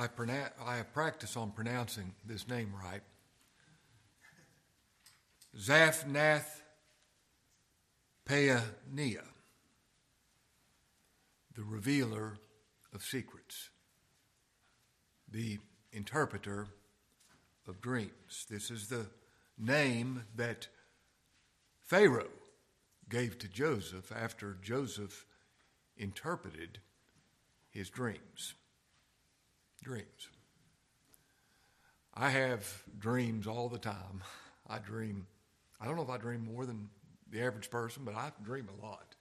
I, pronounce, I have practiced on pronouncing this name right. Zaphnath Paaneah, the revealer of secrets, the interpreter of dreams. This is the name that Pharaoh gave to Joseph after Joseph interpreted his dreams. Dreams. I have dreams all the time. I dream, I don't know if I dream more than the average person, but I dream a lot.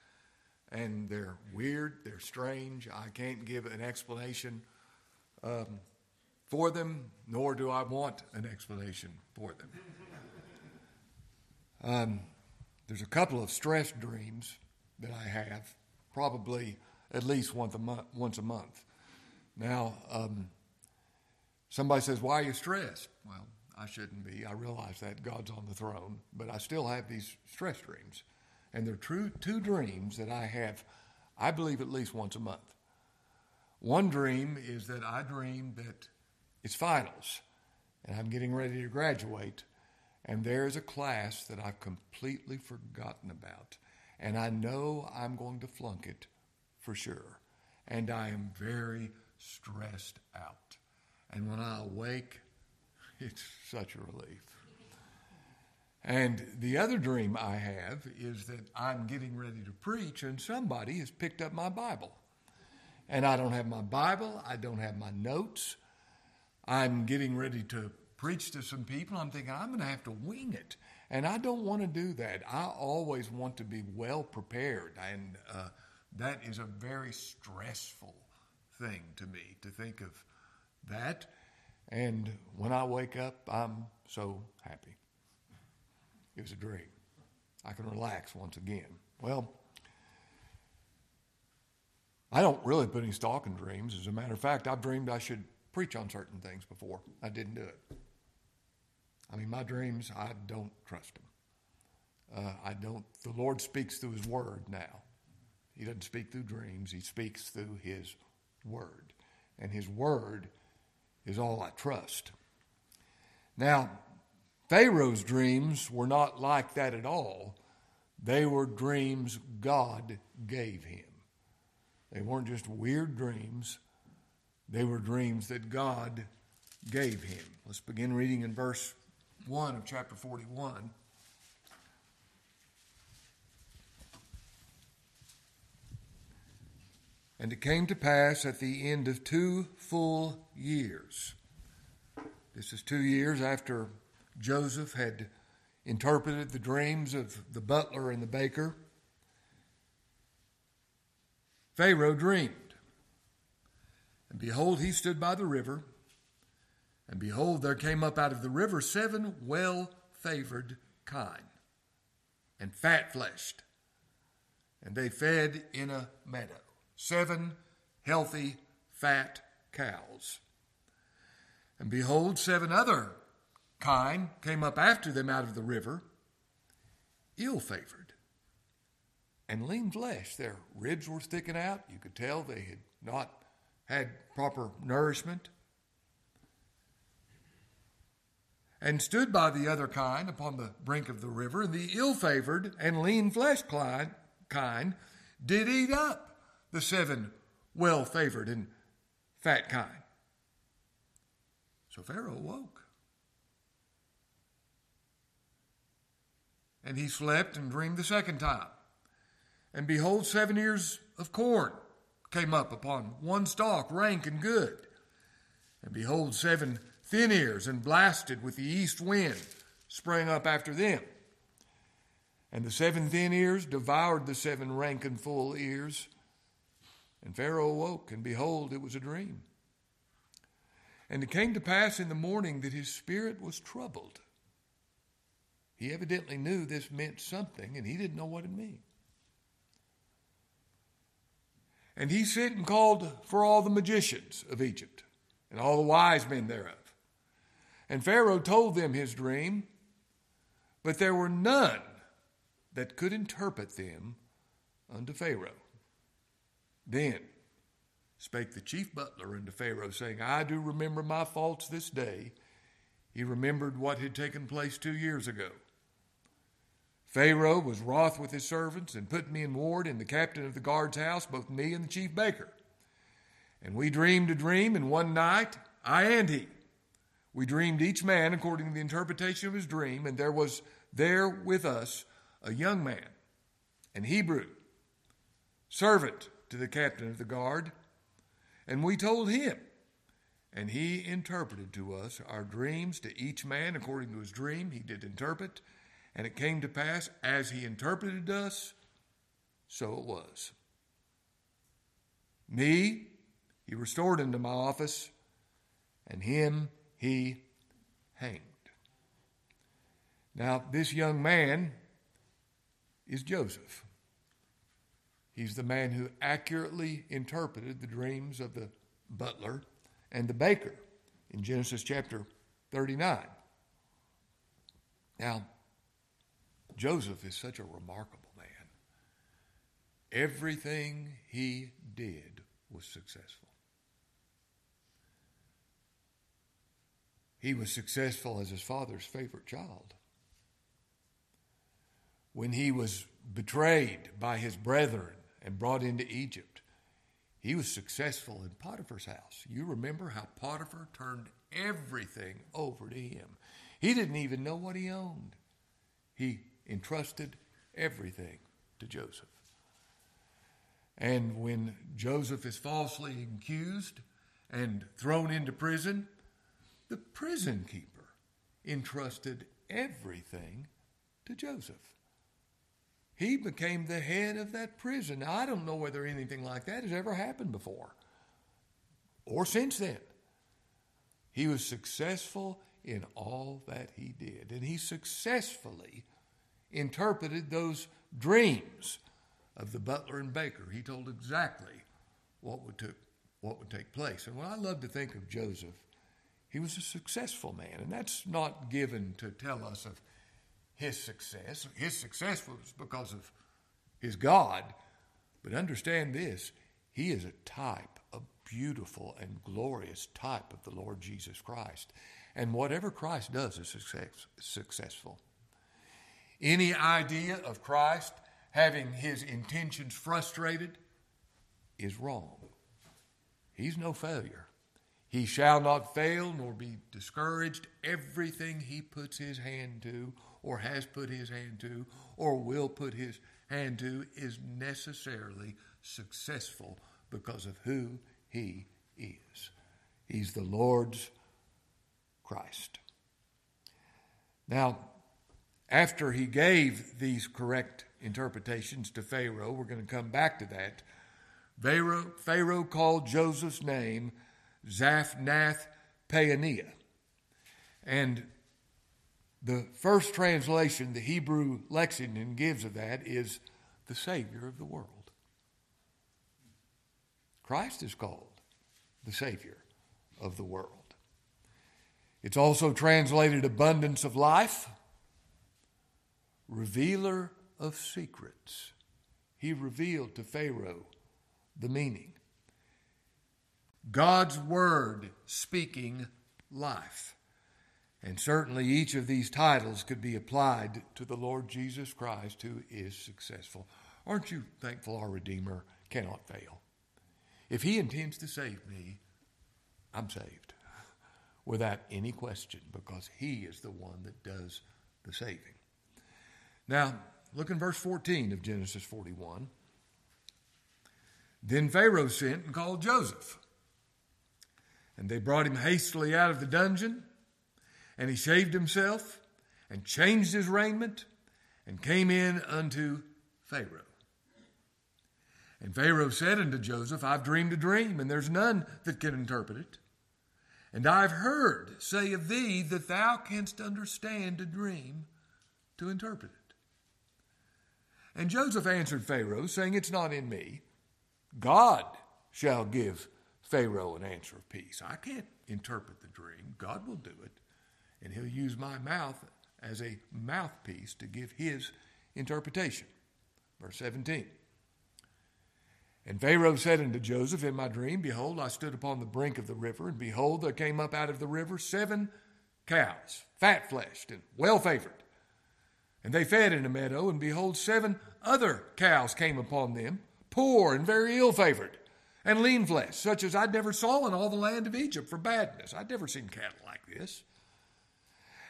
And they're weird, they're strange. I can't give an explanation um, for them, nor do I want an explanation for them. Um, there's a couple of stress dreams that I have, probably at least once a month. Once a month. Now, um, somebody says, "Why are you stressed?" Well, I shouldn't be. I realize that God's on the throne, but I still have these stress dreams, and they're true two dreams that I have. I believe at least once a month. One dream is that I dream that it's finals, and I'm getting ready to graduate, and there's a class that I've completely forgotten about, and I know I'm going to flunk it for sure, and I am very stressed out. And when I awake, it's such a relief. And the other dream I have is that I'm getting ready to preach, and somebody has picked up my Bible. And I don't have my Bible, I don't have my notes. I'm getting ready to preach to some people. I'm thinking, I'm going to have to wing it. And I don't want to do that. I always want to be well prepared. And uh, that is a very stressful thing to me to think of that. And when I wake up, I'm so happy. It was a dream. I can relax once again. Well, I don't really put any stock in dreams. As a matter of fact, I've dreamed I should preach on certain things before. I didn't do it. I mean, my dreams, I don't trust them. Uh, I don't. The Lord speaks through His Word now. He doesn't speak through dreams. He speaks through His Word, and His Word is all I trust. Now, Pharaoh's dreams were not like that at all. They were dreams God gave him. They weren't just weird dreams, they were dreams that God gave him. Let's begin reading in verse 1 of chapter 41. And it came to pass at the end of two full years. This is two years after Joseph had interpreted the dreams of the butler and the baker. Pharaoh dreamed. And behold, he stood by the river. And behold, there came up out of the river seven well favored kine, and fat fleshed. And they fed in a meadow seven healthy, fat cows. And behold, seven other kine came up after them out of the river, ill favored and lean flesh. Their ribs were sticking out. You could tell they had not had proper nourishment. And stood by the other kine upon the brink of the river, and the ill favored and lean flesh kine did eat up the seven well favored and fat kine. So Pharaoh awoke. And he slept and dreamed the second time. And behold, seven ears of corn came up upon one stalk, rank and good. And behold, seven thin ears and blasted with the east wind sprang up after them. And the seven thin ears devoured the seven rank and full ears and Pharaoh awoke, and behold, it was a dream. And it came to pass in the morning that his spirit was troubled. He evidently knew this meant something, and he didn't know what it meant. And he sent and called for all the magicians of Egypt and all the wise men thereof. And Pharaoh told them his dream, but there were none that could interpret them unto Pharaoh. Then spake the chief butler unto Pharaoh, saying, I do remember my faults this day. He remembered what had taken place two years ago. Pharaoh was wroth with his servants and put me in ward in the captain of the guard's house, both me and the chief baker. And we dreamed a dream, and one night, I and he, we dreamed each man according to the interpretation of his dream, and there was there with us a young man, an Hebrew, servant to the captain of the guard. And we told him, and he interpreted to us our dreams to each man according to his dream. He did interpret, and it came to pass as he interpreted us, so it was. Me, he restored into my office, and him he hanged. Now, this young man is Joseph. He's the man who accurately interpreted the dreams of the butler and the baker in Genesis chapter 39. Now, Joseph is such a remarkable man. Everything he did was successful. He was successful as his father's favorite child. When he was betrayed by his brethren and brought into Egypt, he was successful in Potiphar's house. You remember how Potiphar turned everything over to him. He didn't even know what he owned. He entrusted everything to Joseph. And when Joseph is falsely accused and thrown into prison, the prison keeper entrusted everything to Joseph. He became the head of that prison. Now, I don't know whether anything like that has ever happened before or since then. He was successful in all that he did, and he successfully interpreted those dreams of the butler and baker. He told exactly what would, took, what would take place. And what I love to think of Joseph he was a successful man, and that's not given to tell us of his success. His success was because of his God. But understand this he is a type, a beautiful and glorious type of the Lord Jesus Christ. And whatever Christ does is success, successful. Any idea of Christ having his intentions frustrated is wrong. He's no failure. He shall not fail nor be discouraged. Everything he puts his hand to, or has put his hand to, or will put his hand to, is necessarily successful because of who he is. He's the Lord's Christ. Now, after he gave these correct interpretations to Pharaoh, we're going to come back to that. Pharaoh, Pharaoh called Joseph's name Zaphnath Paaneah. And the first translation the Hebrew lexicon gives of that is the Savior of the world. Christ is called the Savior of the world. It's also translated abundance of life, revealer of secrets. He revealed to Pharaoh the meaning. God's Word speaking life. And certainly each of these titles could be applied to the Lord Jesus Christ, who is successful. Aren't you thankful our Redeemer cannot fail? If He intends to save me, I'm saved without any question because He is the one that does the saving. Now, look in verse 14 of Genesis 41. Then Pharaoh sent and called Joseph and they brought him hastily out of the dungeon, and he shaved himself, and changed his raiment, and came in unto Pharaoh. And Pharaoh said unto Joseph, I've dreamed a dream, and there's none that can interpret it. And I've heard say of thee that thou canst understand a dream to interpret it. And Joseph answered Pharaoh, saying, It's not in me. God shall give Pharaoh an answer of peace. I can't interpret the dream. God will do it. And he'll use my mouth as a mouthpiece to give his interpretation. Verse 17. And Pharaoh said unto Joseph in my dream, Behold, I stood upon the brink of the river, and behold, there came up out of the river seven cows, fat fleshed and well favored. And they fed in a meadow, and behold, seven other cows came upon them, poor and very ill favored, and lean flesh, such as I'd never saw in all the land of Egypt for badness. I'd never seen cattle like this.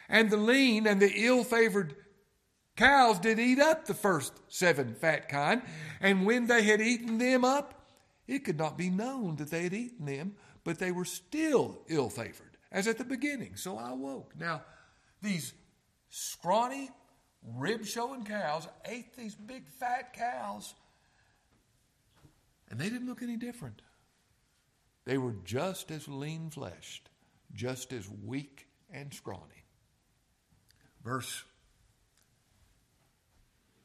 And the lean and the ill favored cows did eat up the first seven fat kine, and when they had eaten them up, it could not be known that they had eaten them, but they were still ill favored, as at the beginning. So I awoke. Now, these scrawny, rib showing cows ate these big fat cows, and they didn't look any different. They were just as lean fleshed, just as weak and scrawny. Verse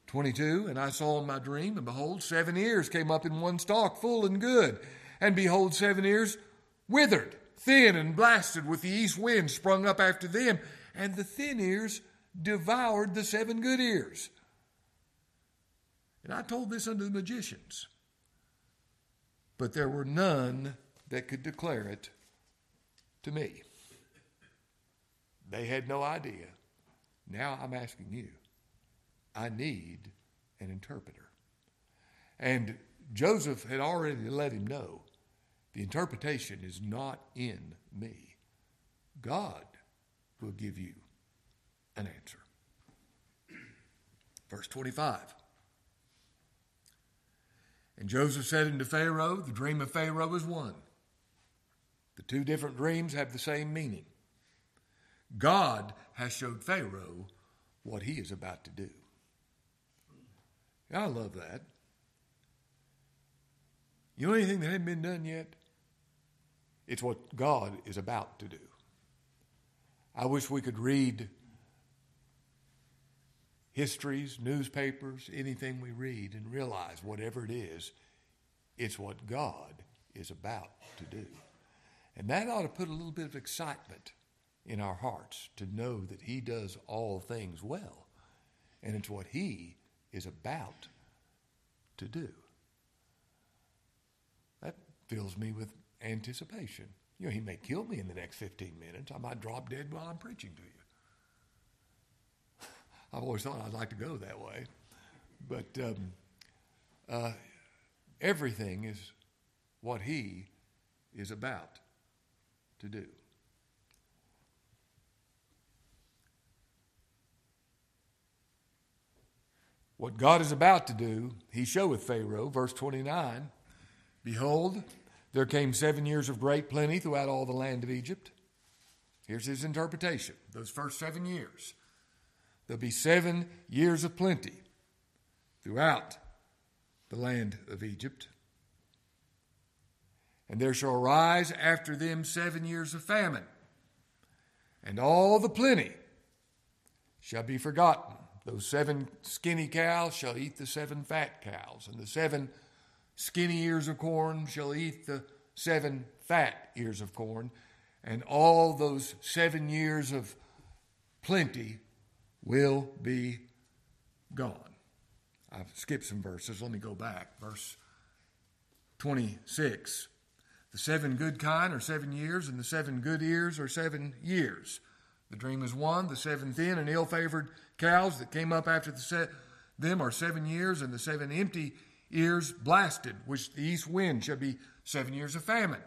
22 And I saw in my dream, and behold, seven ears came up in one stalk, full and good. And behold, seven ears withered, thin and blasted, with the east wind sprung up after them. And the thin ears devoured the seven good ears. And I told this unto the magicians, but there were none that could declare it to me. They had no idea. Now I'm asking you. I need an interpreter. And Joseph had already let him know the interpretation is not in me. God will give you an answer. Verse 25. And Joseph said unto Pharaoh, The dream of Pharaoh is one. The two different dreams have the same meaning. God has showed Pharaoh what he is about to do. I love that. You know anything that hasn't been done yet? It's what God is about to do. I wish we could read histories, newspapers, anything we read, and realize whatever it is, it's what God is about to do. And that ought to put a little bit of excitement in our hearts to know that He does all things well. And it's what He is about to do. That fills me with anticipation. You know, he may kill me in the next 15 minutes. I might drop dead while I'm preaching to you. I've always thought I'd like to go that way. But um, uh, everything is what he is about to do. What God is about to do, he showeth Pharaoh, verse 29 Behold, there came seven years of great plenty throughout all the land of Egypt. Here's his interpretation those first seven years. There'll be seven years of plenty throughout the land of Egypt. And there shall arise after them seven years of famine, and all the plenty shall be forgotten those seven skinny cows shall eat the seven fat cows, and the seven skinny ears of corn shall eat the seven fat ears of corn, and all those seven years of plenty will be gone. I've skipped some verses. Let me go back. Verse 26. The seven good kine are seven years, and the seven good ears are seven years. The dream is one. The seven thin and ill favored cows that came up after the set, them are seven years, and the seven empty ears blasted, which the east wind shall be seven years of famine.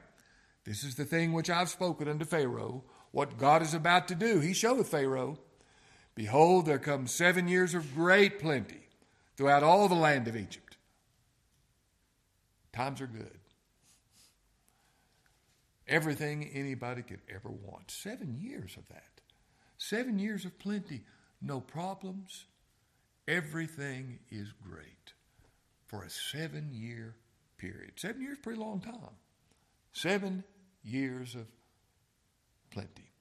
This is the thing which I've spoken unto Pharaoh, what God is about to do. He showeth Pharaoh, Behold, there come seven years of great plenty throughout all the land of Egypt. Times are good. Everything anybody could ever want. Seven years of that. Seven years of plenty no problems. Everything is great for a seven year period. Seven years, pretty long time. Seven years of plenty.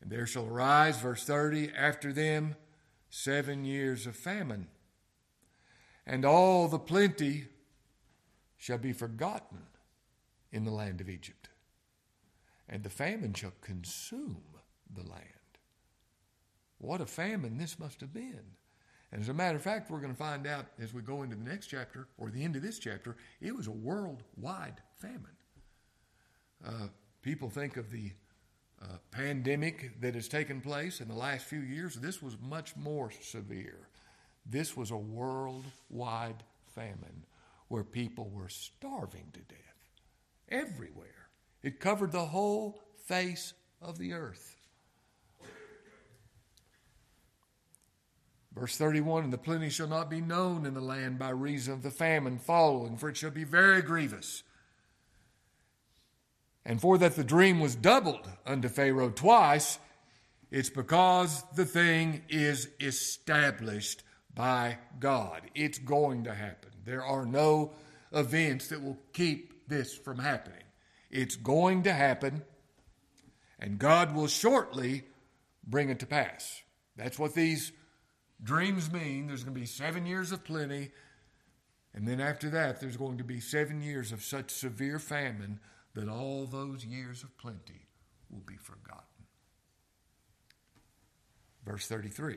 And there shall arise, verse 30, after them seven years of famine, and all the plenty shall be forgotten in the land of Egypt and the famine shall consume the land. What a famine this must have been. And as a matter of fact, we're going to find out as we go into the next chapter or the end of this chapter, it was a worldwide famine. Uh, people think of the uh, pandemic that has taken place in the last few years. This was much more severe. This was a worldwide famine where people were starving to death everywhere. It covered the whole face of the earth. Verse 31 And the plenty shall not be known in the land by reason of the famine following, for it shall be very grievous. And for that the dream was doubled unto Pharaoh twice, it's because the thing is established by God. It's going to happen. There are no events that will keep this from happening. It's going to happen, and God will shortly bring it to pass. That's what these dreams mean. There's going to be seven years of plenty, and then after that, there's going to be seven years of such severe famine that all those years of plenty will be forgotten. Verse 33.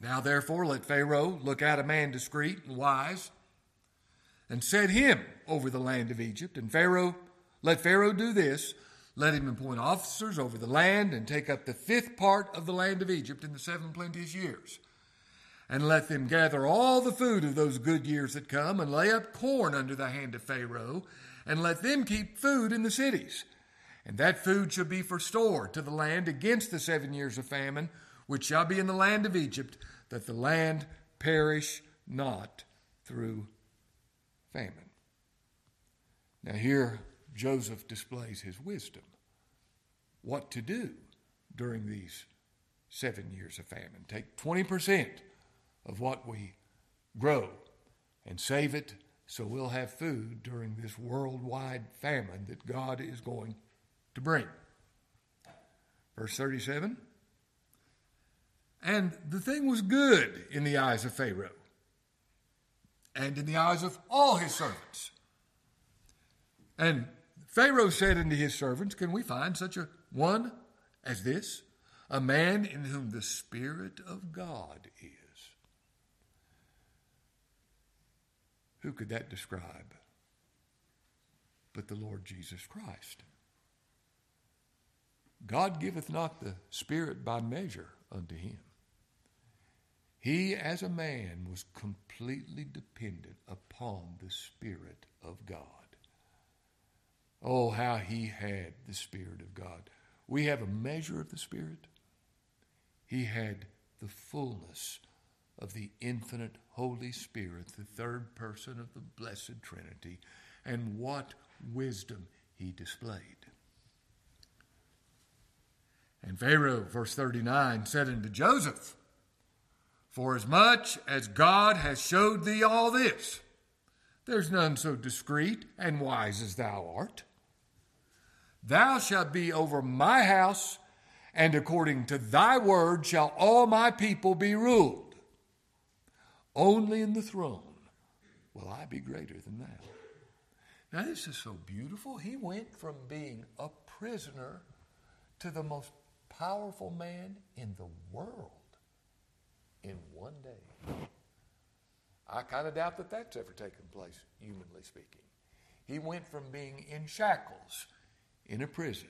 Now, therefore, let Pharaoh look out a man discreet and wise, and set him over the land of Egypt. And Pharaoh, let Pharaoh do this let him appoint officers over the land and take up the fifth part of the land of Egypt in the seven plenteous years. And let them gather all the food of those good years that come, and lay up corn under the hand of Pharaoh, and let them keep food in the cities. And that food shall be for store to the land against the seven years of famine, which shall be in the land of Egypt, that the land perish not through famine. Now, here Joseph displays his wisdom. What to do during these seven years of famine. Take 20% of what we grow and save it so we'll have food during this worldwide famine that God is going to bring. Verse 37 And the thing was good in the eyes of Pharaoh and in the eyes of all his servants. And Pharaoh said unto his servants, Can we find such a one as this? A man in whom the Spirit of God is. Who could that describe but the Lord Jesus Christ? God giveth not the Spirit by measure unto him. He, as a man, was completely dependent upon the Spirit of God. Oh, how he had the Spirit of God. We have a measure of the Spirit. He had the fullness of the infinite Holy Spirit, the third person of the Blessed Trinity. And what wisdom he displayed. And Pharaoh, verse 39, said unto Joseph, For as much as God has showed thee all this, there's none so discreet and wise as thou art. Thou shalt be over my house, and according to thy word shall all my people be ruled. Only in the throne will I be greater than thou. Now, this is so beautiful. He went from being a prisoner to the most powerful man in the world in one day. I kind of doubt that that's ever taken place, humanly speaking. He went from being in shackles in a prison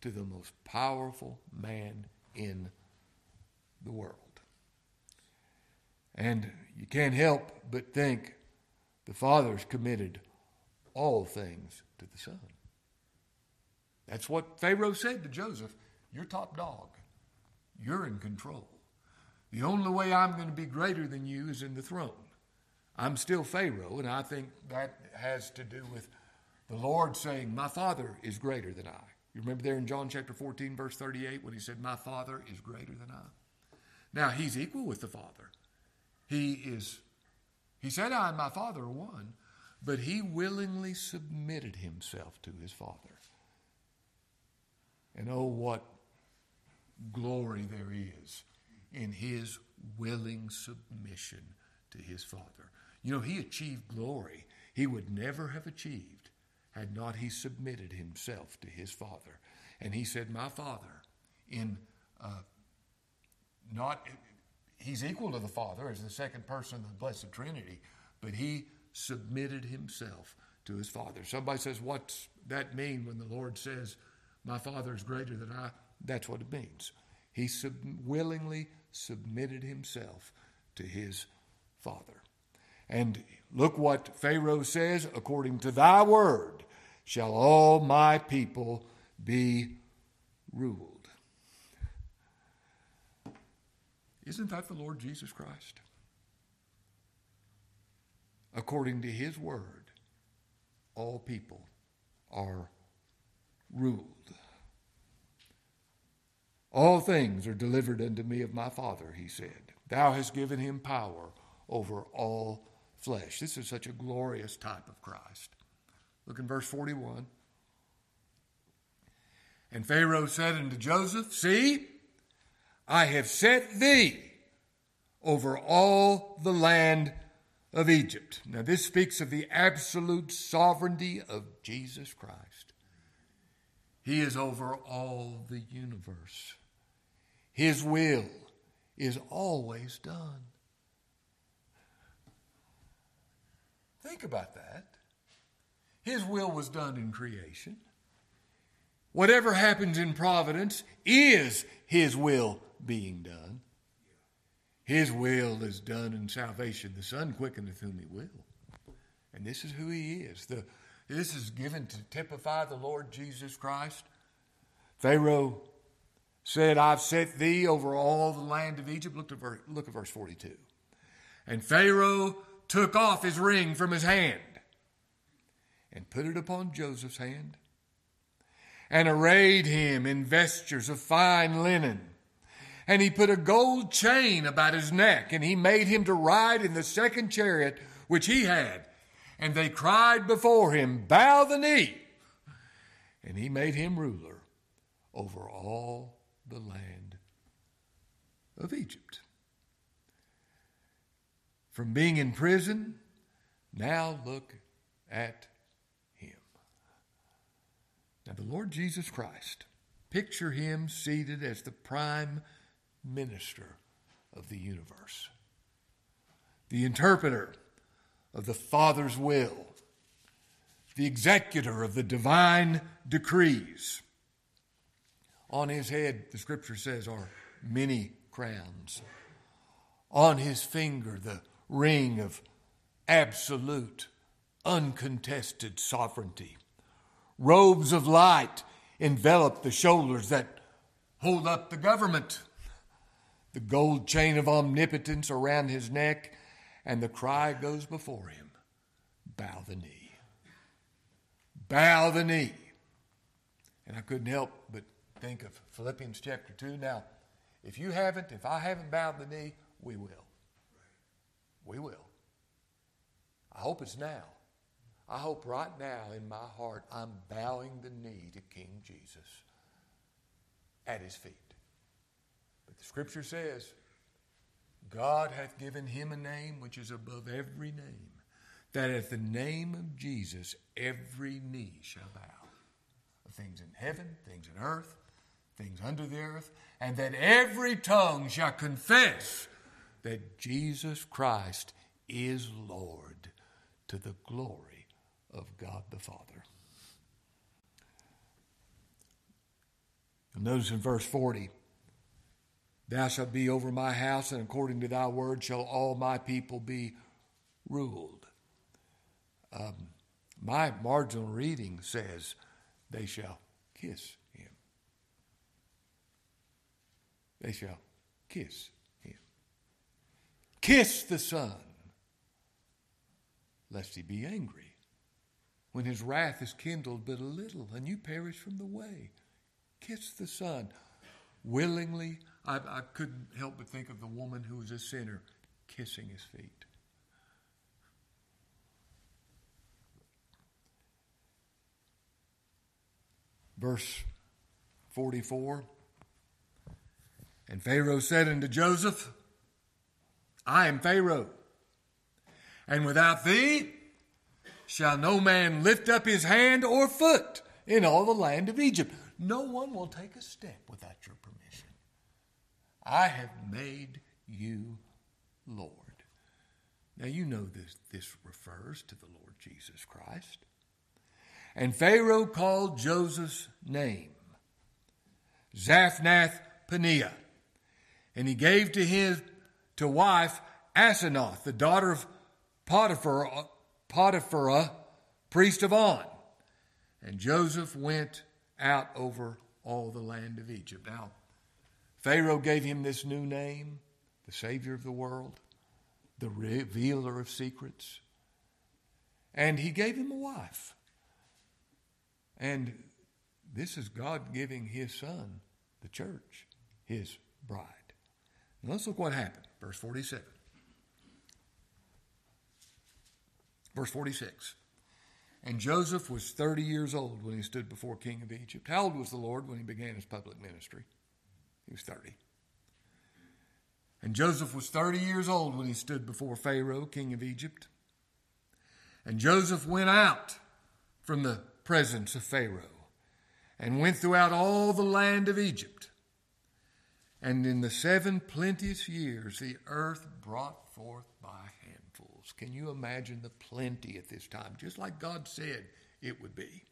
to the most powerful man in the world. And you can't help but think the Father's committed all things to the Son. That's what Pharaoh said to Joseph You're top dog, you're in control. The only way I'm going to be greater than you is in the throne. I'm still Pharaoh, and I think that has to do with the Lord saying, My Father is greater than I. You remember there in John chapter 14, verse 38, when he said, My Father is greater than I? Now, he's equal with the Father. He is, he said, I and my Father are one, but he willingly submitted himself to his Father. And oh, what glory there is in his willing submission to his Father. You know, he achieved glory he would never have achieved had not he submitted himself to his father. And he said, My father, in uh, not he's equal to the Father as the second person of the Blessed Trinity, but he submitted himself to his Father. Somebody says, What's that mean when the Lord says, My Father is greater than I? That's what it means. He sub- willingly submitted himself to his Father. And look what Pharaoh says according to thy word shall all my people be ruled. Isn't that the Lord Jesus Christ? According to his word, all people are ruled. All things are delivered unto me of my Father, he said. Thou hast given him power over all flesh. This is such a glorious type of Christ. Look in verse 41. And Pharaoh said unto Joseph, See, I have set thee over all the land of Egypt. Now, this speaks of the absolute sovereignty of Jesus Christ. He is over all the universe. His will is always done. Think about that. His will was done in creation. Whatever happens in providence is His will being done. His will is done in salvation. The Son quickeneth whom He will. And this is who He is. The, this is given to typify the Lord Jesus Christ. Pharaoh said, I've set thee over all the land of Egypt. Look, look at verse 42. And Pharaoh took off his ring from his hand and put it upon Joseph's hand and arrayed him in vestures of fine linen. And he put a gold chain about his neck, and he made him to ride in the second chariot which he had. And they cried before him, Bow the knee. And he made him ruler over all the land of Egypt. From being in prison, now look at him. Now, the Lord Jesus Christ, picture him seated as the prime minister of the universe, the interpreter of the Father's will, the executor of the divine decrees. On his head, the scripture says, are many crowns. On his finger, the ring of absolute, uncontested sovereignty. Robes of light envelop the shoulders that hold up the government. The gold chain of omnipotence around his neck, and the cry goes before him Bow the knee. Bow the knee. And I couldn't help think of Philippians chapter 2. Now, if you haven't, if I haven't bowed the knee, we will. We will. I hope it's now. I hope right now in my heart I'm bowing the knee to King Jesus at his feet. But the scripture says, God hath given him a name which is above every name, that at the name of Jesus every knee shall bow. Things in heaven, things in earth, things under the earth, and that every tongue shall confess that Jesus Christ is Lord to the glory of God the Father. Notice in verse 40 Thou shalt be over my house, and according to thy word shall all my people be ruled. Um, my marginal reading says, They shall kiss him. They shall oh, kiss him. Kiss the Son, lest he be angry. When his wrath is kindled but a little, and you perish from the way. Kiss the Son. Willingly, I, I couldn't help but think of the woman who was a sinner kissing his feet. Verse 44 And Pharaoh said unto Joseph, I am Pharaoh, and without thee shall no man lift up his hand or foot in all the land of Egypt. No one will take a step without your permission. I have made you Lord. Now you know this, this refers to the Lord Jesus Christ. And Pharaoh called Joseph's name Zaphnath Paaneah, and he gave to his to wife Asenath, the daughter of Potiphar, uh, Potiphar, priest of On. And Joseph went out over all the land of Egypt. Now, Pharaoh gave him this new name, the Savior of the world, the revealer of secrets. And he gave him a wife. And this is God giving his son, the church, his bride. Let's look what happened. Verse 47. Verse 46. And Joseph was 30 years old when he stood before King of Egypt. How old was the Lord when he began his public ministry? He was 30. And Joseph was 30 years old when he stood before Pharaoh, king of Egypt. And Joseph went out from the presence of Pharaoh and went throughout all the land of Egypt. And in the seven plenteous years, the earth brought forth by handfuls. Can you imagine the plenty at this time? Just like God said it would be.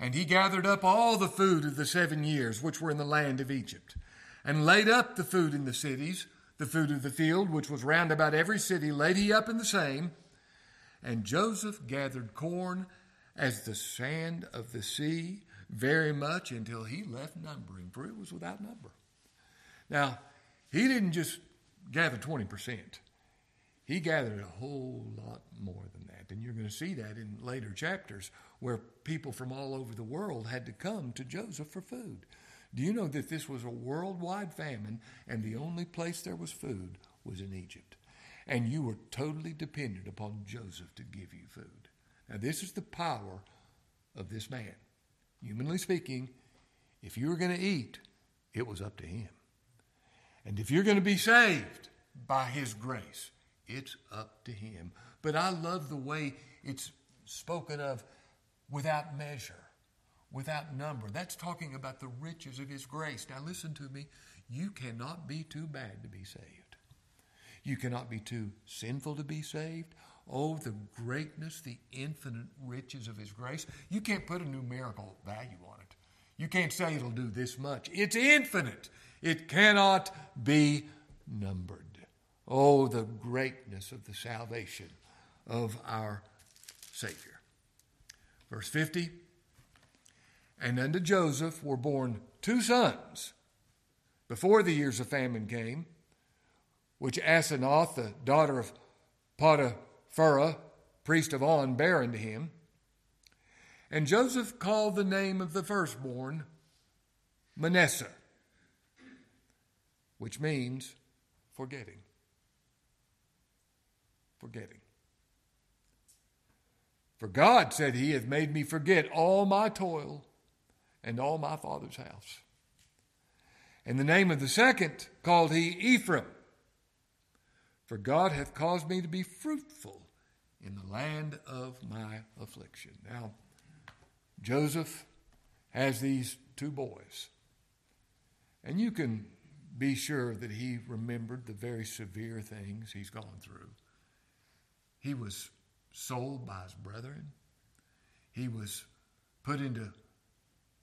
And he gathered up all the food of the seven years which were in the land of Egypt, and laid up the food in the cities, the food of the field, which was round about every city, laid he up in the same. And Joseph gathered corn as the sand of the sea very much until he left numbering, for it was without number. Now, he didn't just gather 20%, he gathered a whole lot more than that. And you're going to see that in later chapters where people from all over the world had to come to Joseph for food. Do you know that this was a worldwide famine and the only place there was food was in Egypt? And you were totally dependent upon Joseph to give you food. Now, this is the power of this man. Humanly speaking, if you were going to eat, it was up to him. And if you're going to be saved by his grace, it's up to him. But I love the way it's spoken of without measure, without number. That's talking about the riches of his grace. Now, listen to me. You cannot be too bad to be saved. You cannot be too sinful to be saved. Oh, the greatness, the infinite riches of His grace. You can't put a numerical value on it. You can't say it'll do this much. It's infinite, it cannot be numbered. Oh, the greatness of the salvation of our Savior. Verse 50 And unto Joseph were born two sons before the years of famine came, which Asenath, the daughter of Potiphar, Phurah, priest of On, bare unto him. And Joseph called the name of the firstborn Manasseh, which means forgetting. Forgetting. For God, said he, hath made me forget all my toil and all my father's house. And the name of the second called he Ephraim for God hath caused me to be fruitful in the land of my affliction. Now, Joseph has these two boys. And you can be sure that he remembered the very severe things he's gone through. He was sold by his brethren, he was put into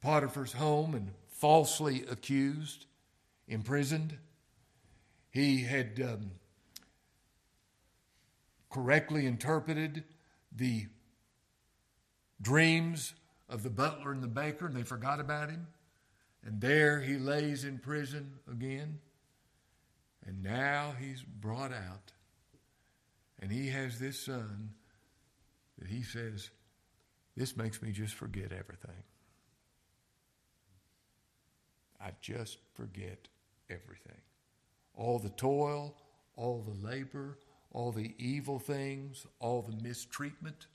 Potiphar's home and falsely accused, imprisoned. He had. Um, correctly interpreted the dreams of the butler and the baker, and they forgot about him. And there he lays in prison again. And now he's brought out. And he has this son that he says, This makes me just forget everything. I just forget everything. All the toil, all the labor, all the evil things, all the mistreatment,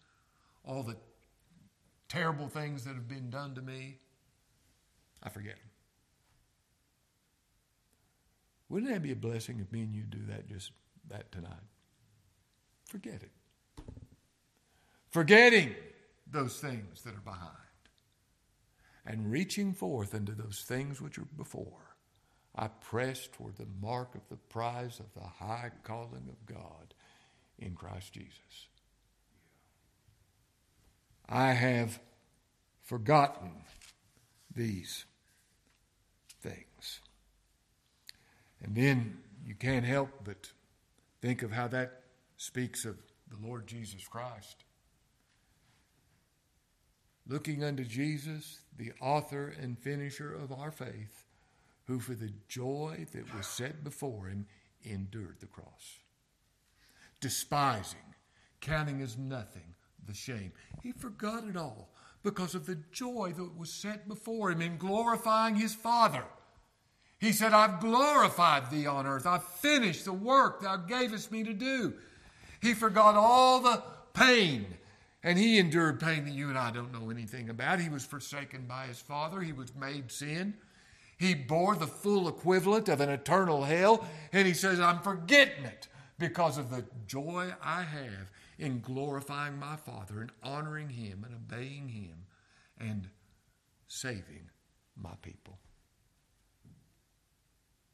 all the terrible things that have been done to me, I forget them. Wouldn't that be a blessing if me and you do that just that tonight? Forget it. Forgetting those things that are behind and reaching forth into those things which are before. I press toward the mark of the prize of the high calling of God in Christ Jesus. I have forgotten these things. And then you can't help but think of how that speaks of the Lord Jesus Christ. Looking unto Jesus, the author and finisher of our faith, who for the joy that was set before him endured the cross, despising, counting as nothing the shame. He forgot it all because of the joy that was set before him in glorifying his Father. He said, I've glorified thee on earth. I've finished the work thou gavest me to do. He forgot all the pain, and he endured pain that you and I don't know anything about. He was forsaken by his Father, he was made sin. He bore the full equivalent of an eternal hell, and he says, I'm forgetting it because of the joy I have in glorifying my Father and honoring Him and obeying Him and saving my people.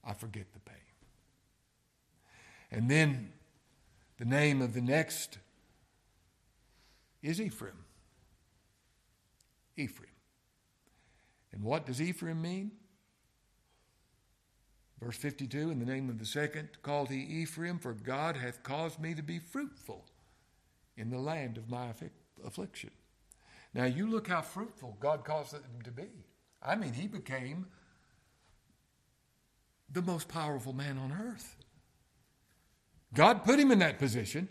I forget the pain. And then the name of the next is Ephraim. Ephraim. And what does Ephraim mean? Verse 52 In the name of the second called he Ephraim, for God hath caused me to be fruitful in the land of my affliction. Now, you look how fruitful God caused him to be. I mean, he became the most powerful man on earth. God put him in that position.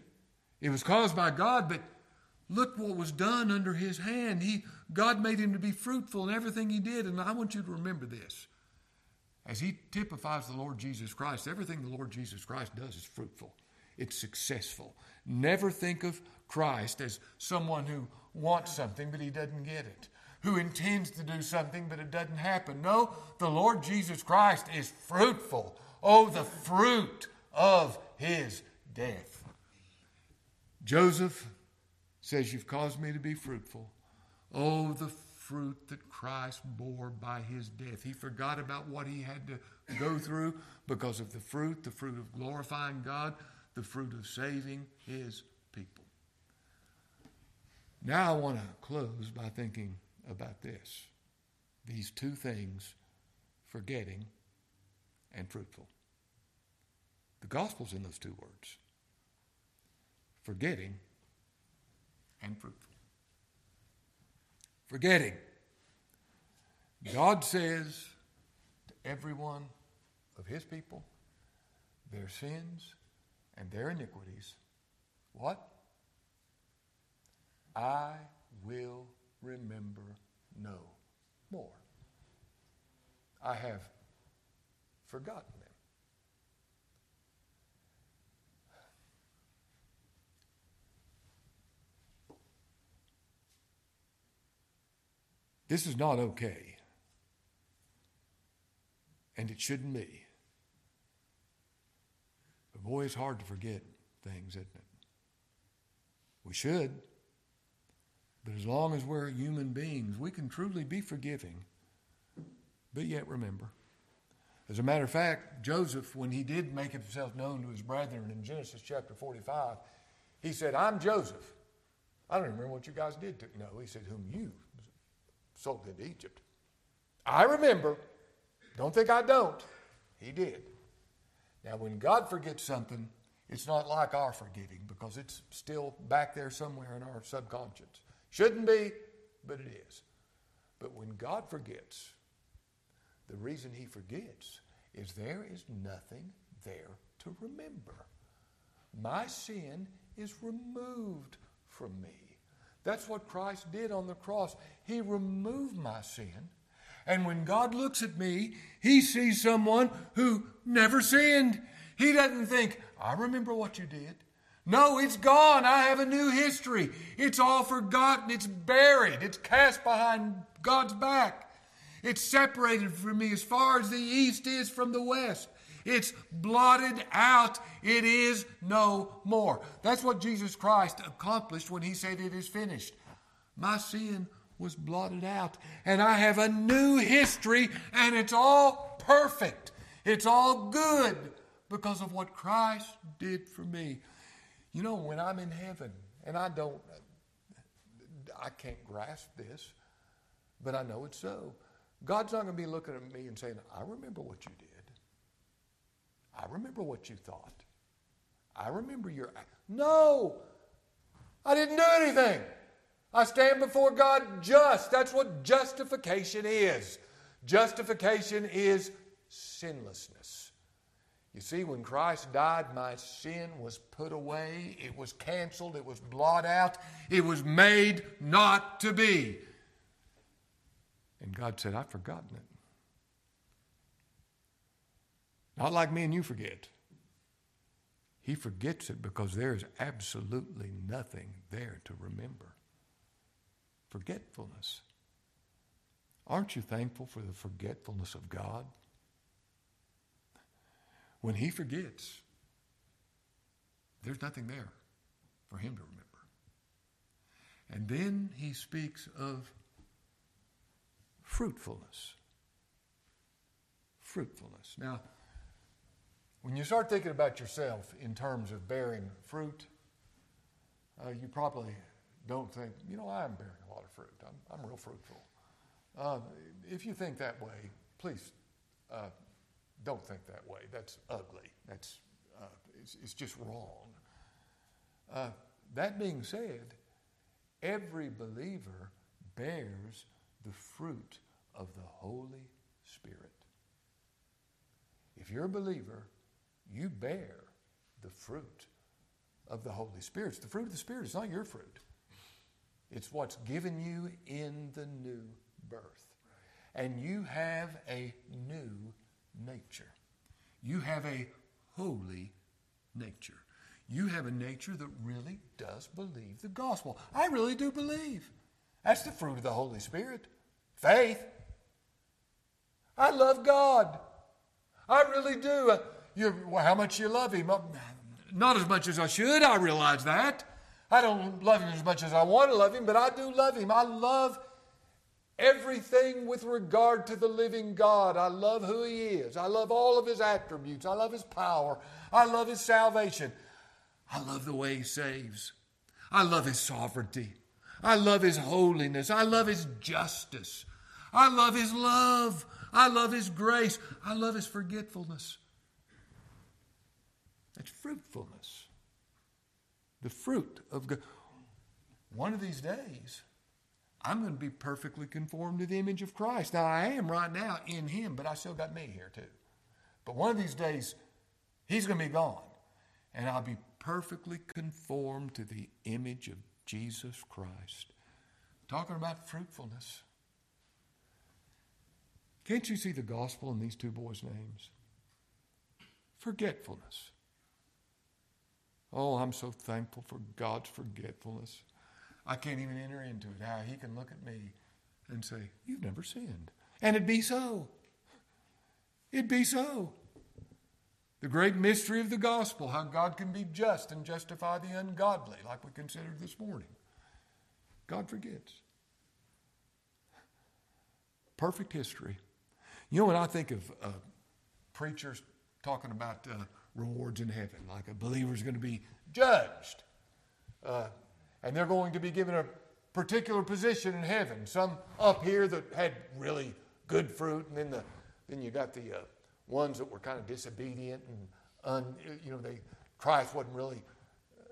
It was caused by God, but look what was done under his hand. He, God made him to be fruitful in everything he did. And I want you to remember this. As he typifies the Lord Jesus Christ, everything the Lord Jesus Christ does is fruitful, it's successful. Never think of Christ as someone who wants something but he doesn't get it, who intends to do something but it doesn't happen. No, the Lord Jesus Christ is fruitful. Oh, the fruit of his death. Joseph says, You've caused me to be fruitful. Oh, the fruit that Christ bore by his death. He forgot about what he had to go through because of the fruit, the fruit of glorifying God, the fruit of saving his people. Now I want to close by thinking about this these two things forgetting and fruitful. The gospel's in those two words forgetting and fruitful. Forgetting. God says to every one of his people, their sins and their iniquities, what? I will remember no more. I have forgotten them. This is not okay. And it shouldn't be. But boy, it's hard to forget things, isn't it? We should. But as long as we're human beings, we can truly be forgiving, but yet remember. As a matter of fact, Joseph, when he did make himself known to his brethren in Genesis chapter 45, he said, I'm Joseph. I don't remember what you guys did to me. No, he said, whom you sold into Egypt. I remember. Don't think I don't. He did. Now, when God forgets something, it's not like our forgiving because it's still back there somewhere in our subconscious. Shouldn't be, but it is. But when God forgets, the reason He forgets is there is nothing there to remember. My sin is removed from me. That's what Christ did on the cross. He removed my sin. And when God looks at me, He sees someone who never sinned. He doesn't think, I remember what you did. No, it's gone. I have a new history. It's all forgotten. It's buried. It's cast behind God's back. It's separated from me as far as the east is from the west. It's blotted out. It is no more. That's what Jesus Christ accomplished when he said, It is finished. My sin was blotted out, and I have a new history, and it's all perfect. It's all good because of what Christ did for me. You know, when I'm in heaven, and I don't, I can't grasp this, but I know it's so. God's not going to be looking at me and saying, I remember what you did. I remember what you thought. I remember your. No! I didn't do anything. I stand before God just. That's what justification is. Justification is sinlessness. You see, when Christ died, my sin was put away, it was canceled, it was blotted out, it was made not to be. And God said, I've forgotten it. Not like me and you forget. He forgets it because there is absolutely nothing there to remember. Forgetfulness. Aren't you thankful for the forgetfulness of God? When He forgets, there's nothing there for Him to remember. And then He speaks of fruitfulness. Fruitfulness. Now, when you start thinking about yourself in terms of bearing fruit, uh, you probably don't think, you know, I'm bearing a lot of fruit. I'm, I'm real fruitful. Uh, if you think that way, please uh, don't think that way. That's ugly. That's uh, it's, it's, just wrong. Uh, that being said, every believer bears the fruit of the Holy Spirit. If you're a believer, you bear the fruit of the Holy Spirit. It's the fruit of the Spirit. It's not your fruit. It's what's given you in the new birth. And you have a new nature. You have a holy nature. You have a nature that really does believe the gospel. I really do believe. That's the fruit of the Holy Spirit. Faith. I love God. I really do. You, how much you love Him? Not as much as I should. I realize that. I don't love Him as much as I want to love Him, but I do love Him. I love everything with regard to the living God. I love who He is. I love all of His attributes. I love His power. I love His salvation. I love the way He saves. I love His sovereignty. I love His holiness. I love His justice. I love His love. I love His grace. I love His forgetfulness. That's fruitfulness. The fruit of God. One of these days, I'm going to be perfectly conformed to the image of Christ. Now, I am right now in Him, but I still got me here too. But one of these days, He's going to be gone, and I'll be perfectly conformed to the image of Jesus Christ. Talking about fruitfulness. Can't you see the gospel in these two boys' names? Forgetfulness. Oh, I'm so thankful for God's forgetfulness. I can't even enter into it. How He can look at me and say, You've never sinned. And it'd be so. It'd be so. The great mystery of the gospel, how God can be just and justify the ungodly, like we considered this morning. God forgets. Perfect history. You know, when I think of uh, preachers talking about uh, rewards in heaven, like a believer is going to be judged. Uh, and they're going to be given a particular position in heaven. Some up here that had really good fruit, and then the then you got the uh, ones that were kind of disobedient and un, you know they Christ wasn't really. Uh,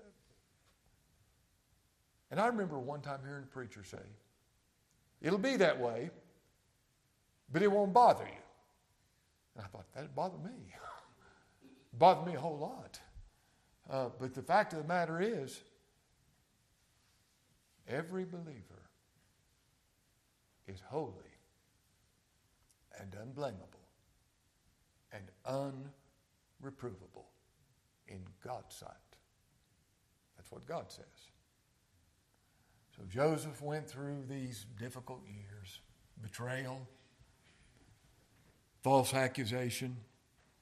and I remember one time hearing a preacher say, "It'll be that way, but it won't bother you." And I thought that'd bother me. bothered me a whole lot. Uh, but the fact of the matter is, every believer is holy and unblameable and unreprovable in God's sight. That's what God says. So Joseph went through these difficult years betrayal, false accusation,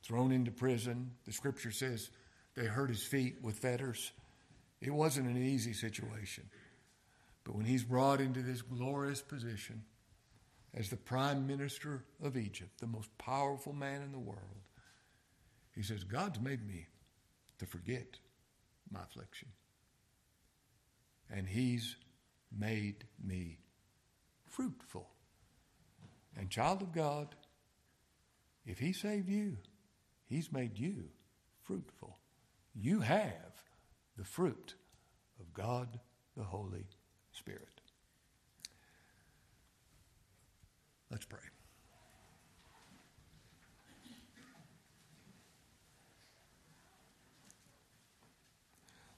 thrown into prison. The scripture says they hurt his feet with fetters. It wasn't an easy situation. But when he's brought into this glorious position as the prime minister of Egypt, the most powerful man in the world, He says, God's made me to forget my affliction. And He's made me fruitful. And, child of God, if He saved you, He's made you fruitful. You have the fruit of God the Holy Spirit. Let's pray.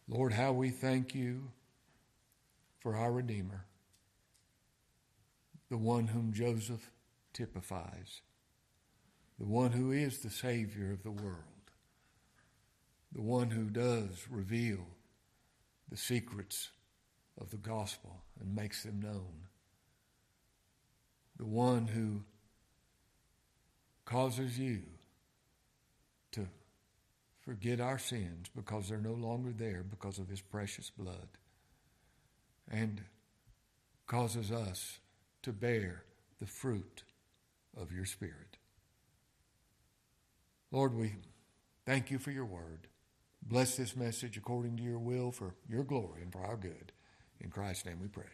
Lord, how we thank you for our Redeemer, the one whom Joseph typifies, the one who is the Savior of the world, the one who does reveal the secrets of the gospel and makes them known, the one who causes you to forget our sins because they're no longer there because of his precious blood. And causes us to bear the fruit of your Spirit. Lord, we thank you for your word. Bless this message according to your will for your glory and for our good. In Christ's name we pray.